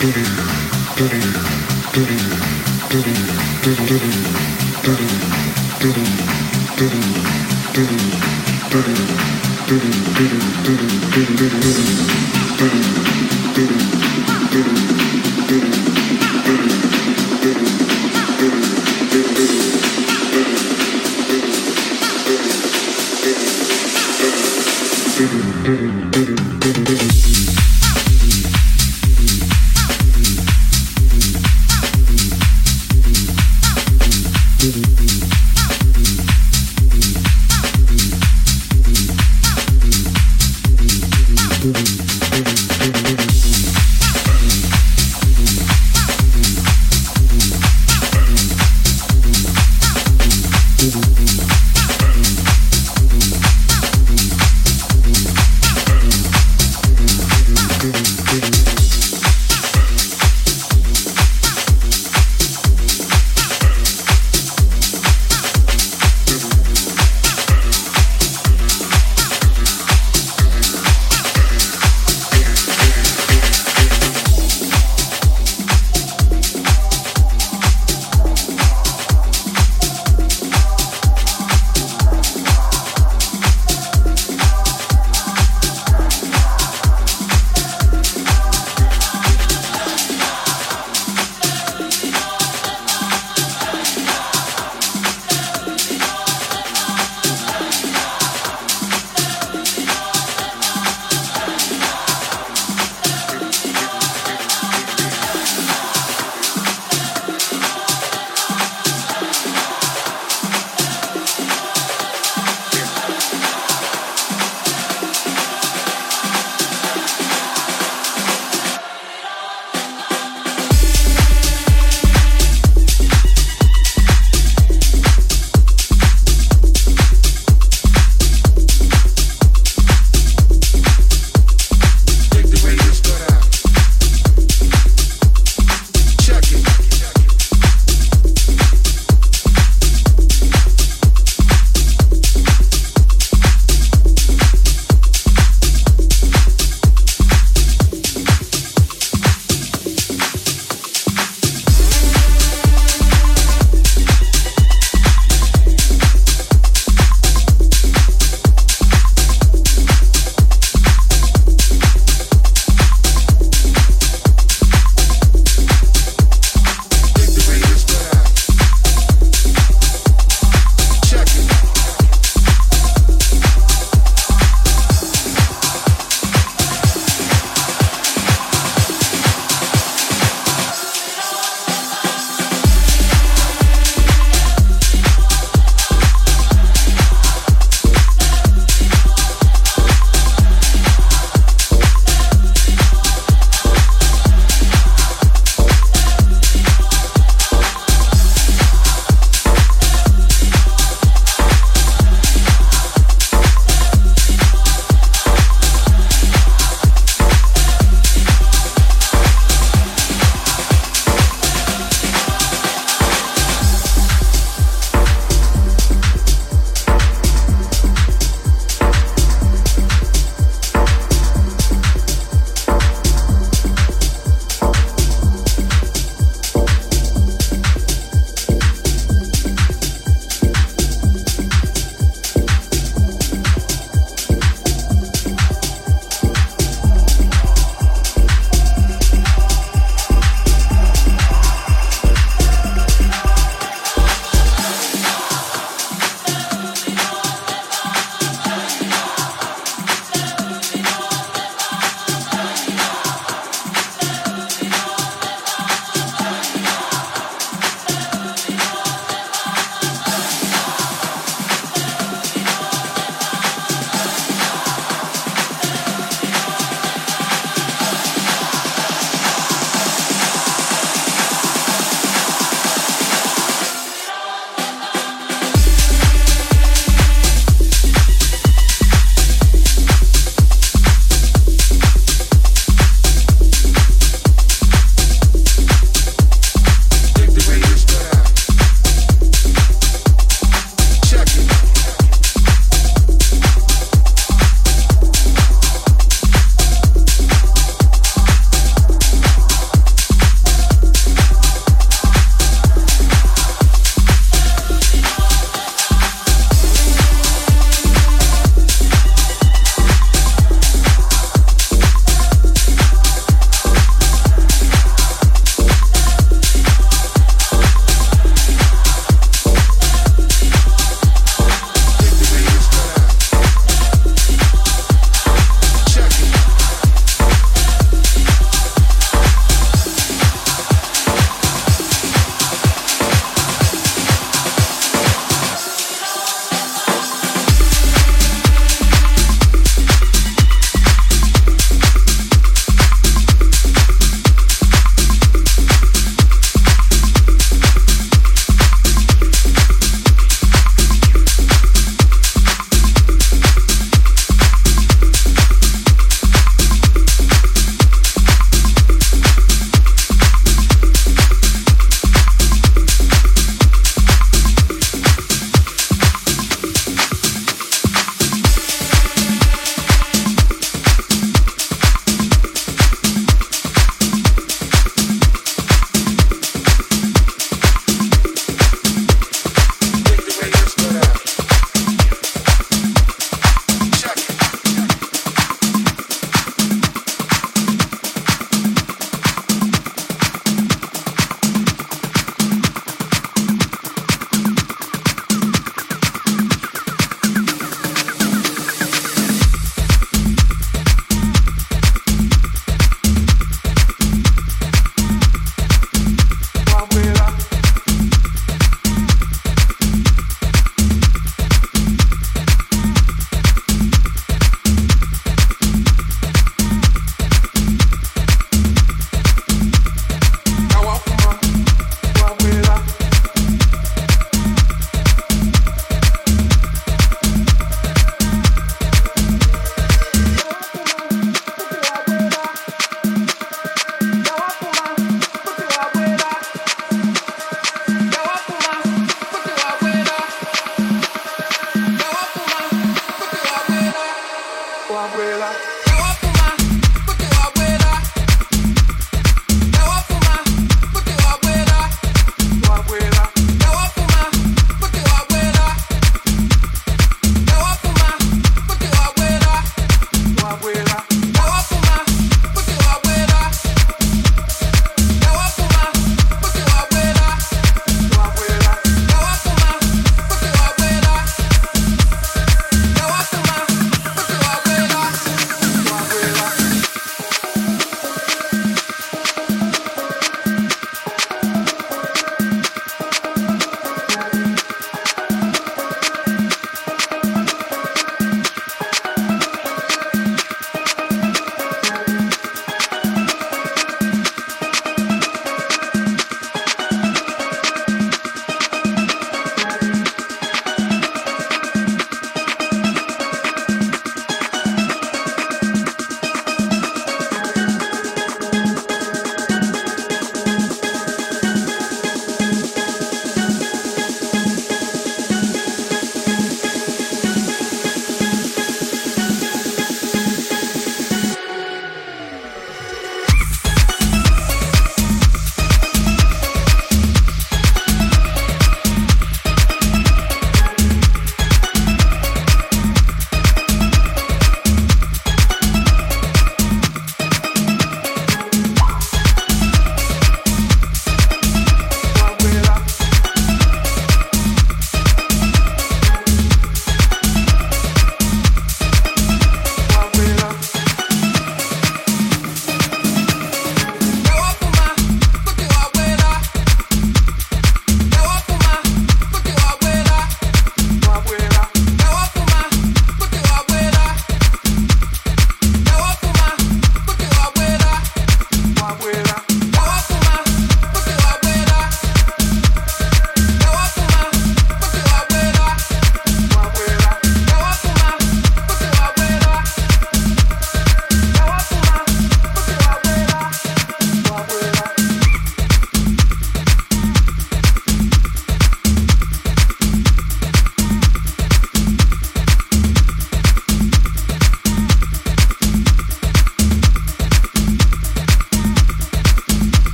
do do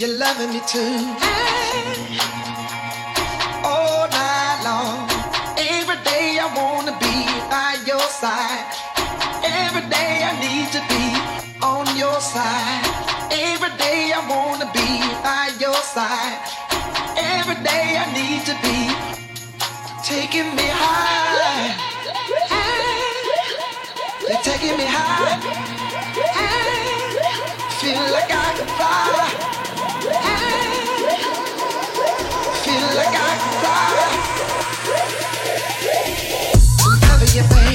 You're loving me too. All night long. Every day I wanna be by your side. Every day I need to be on your side. Every day I wanna be by your side. Every day I need to be taking me high. They're taking me high. Feel like I can fly feel like I can fly. Whenever you think.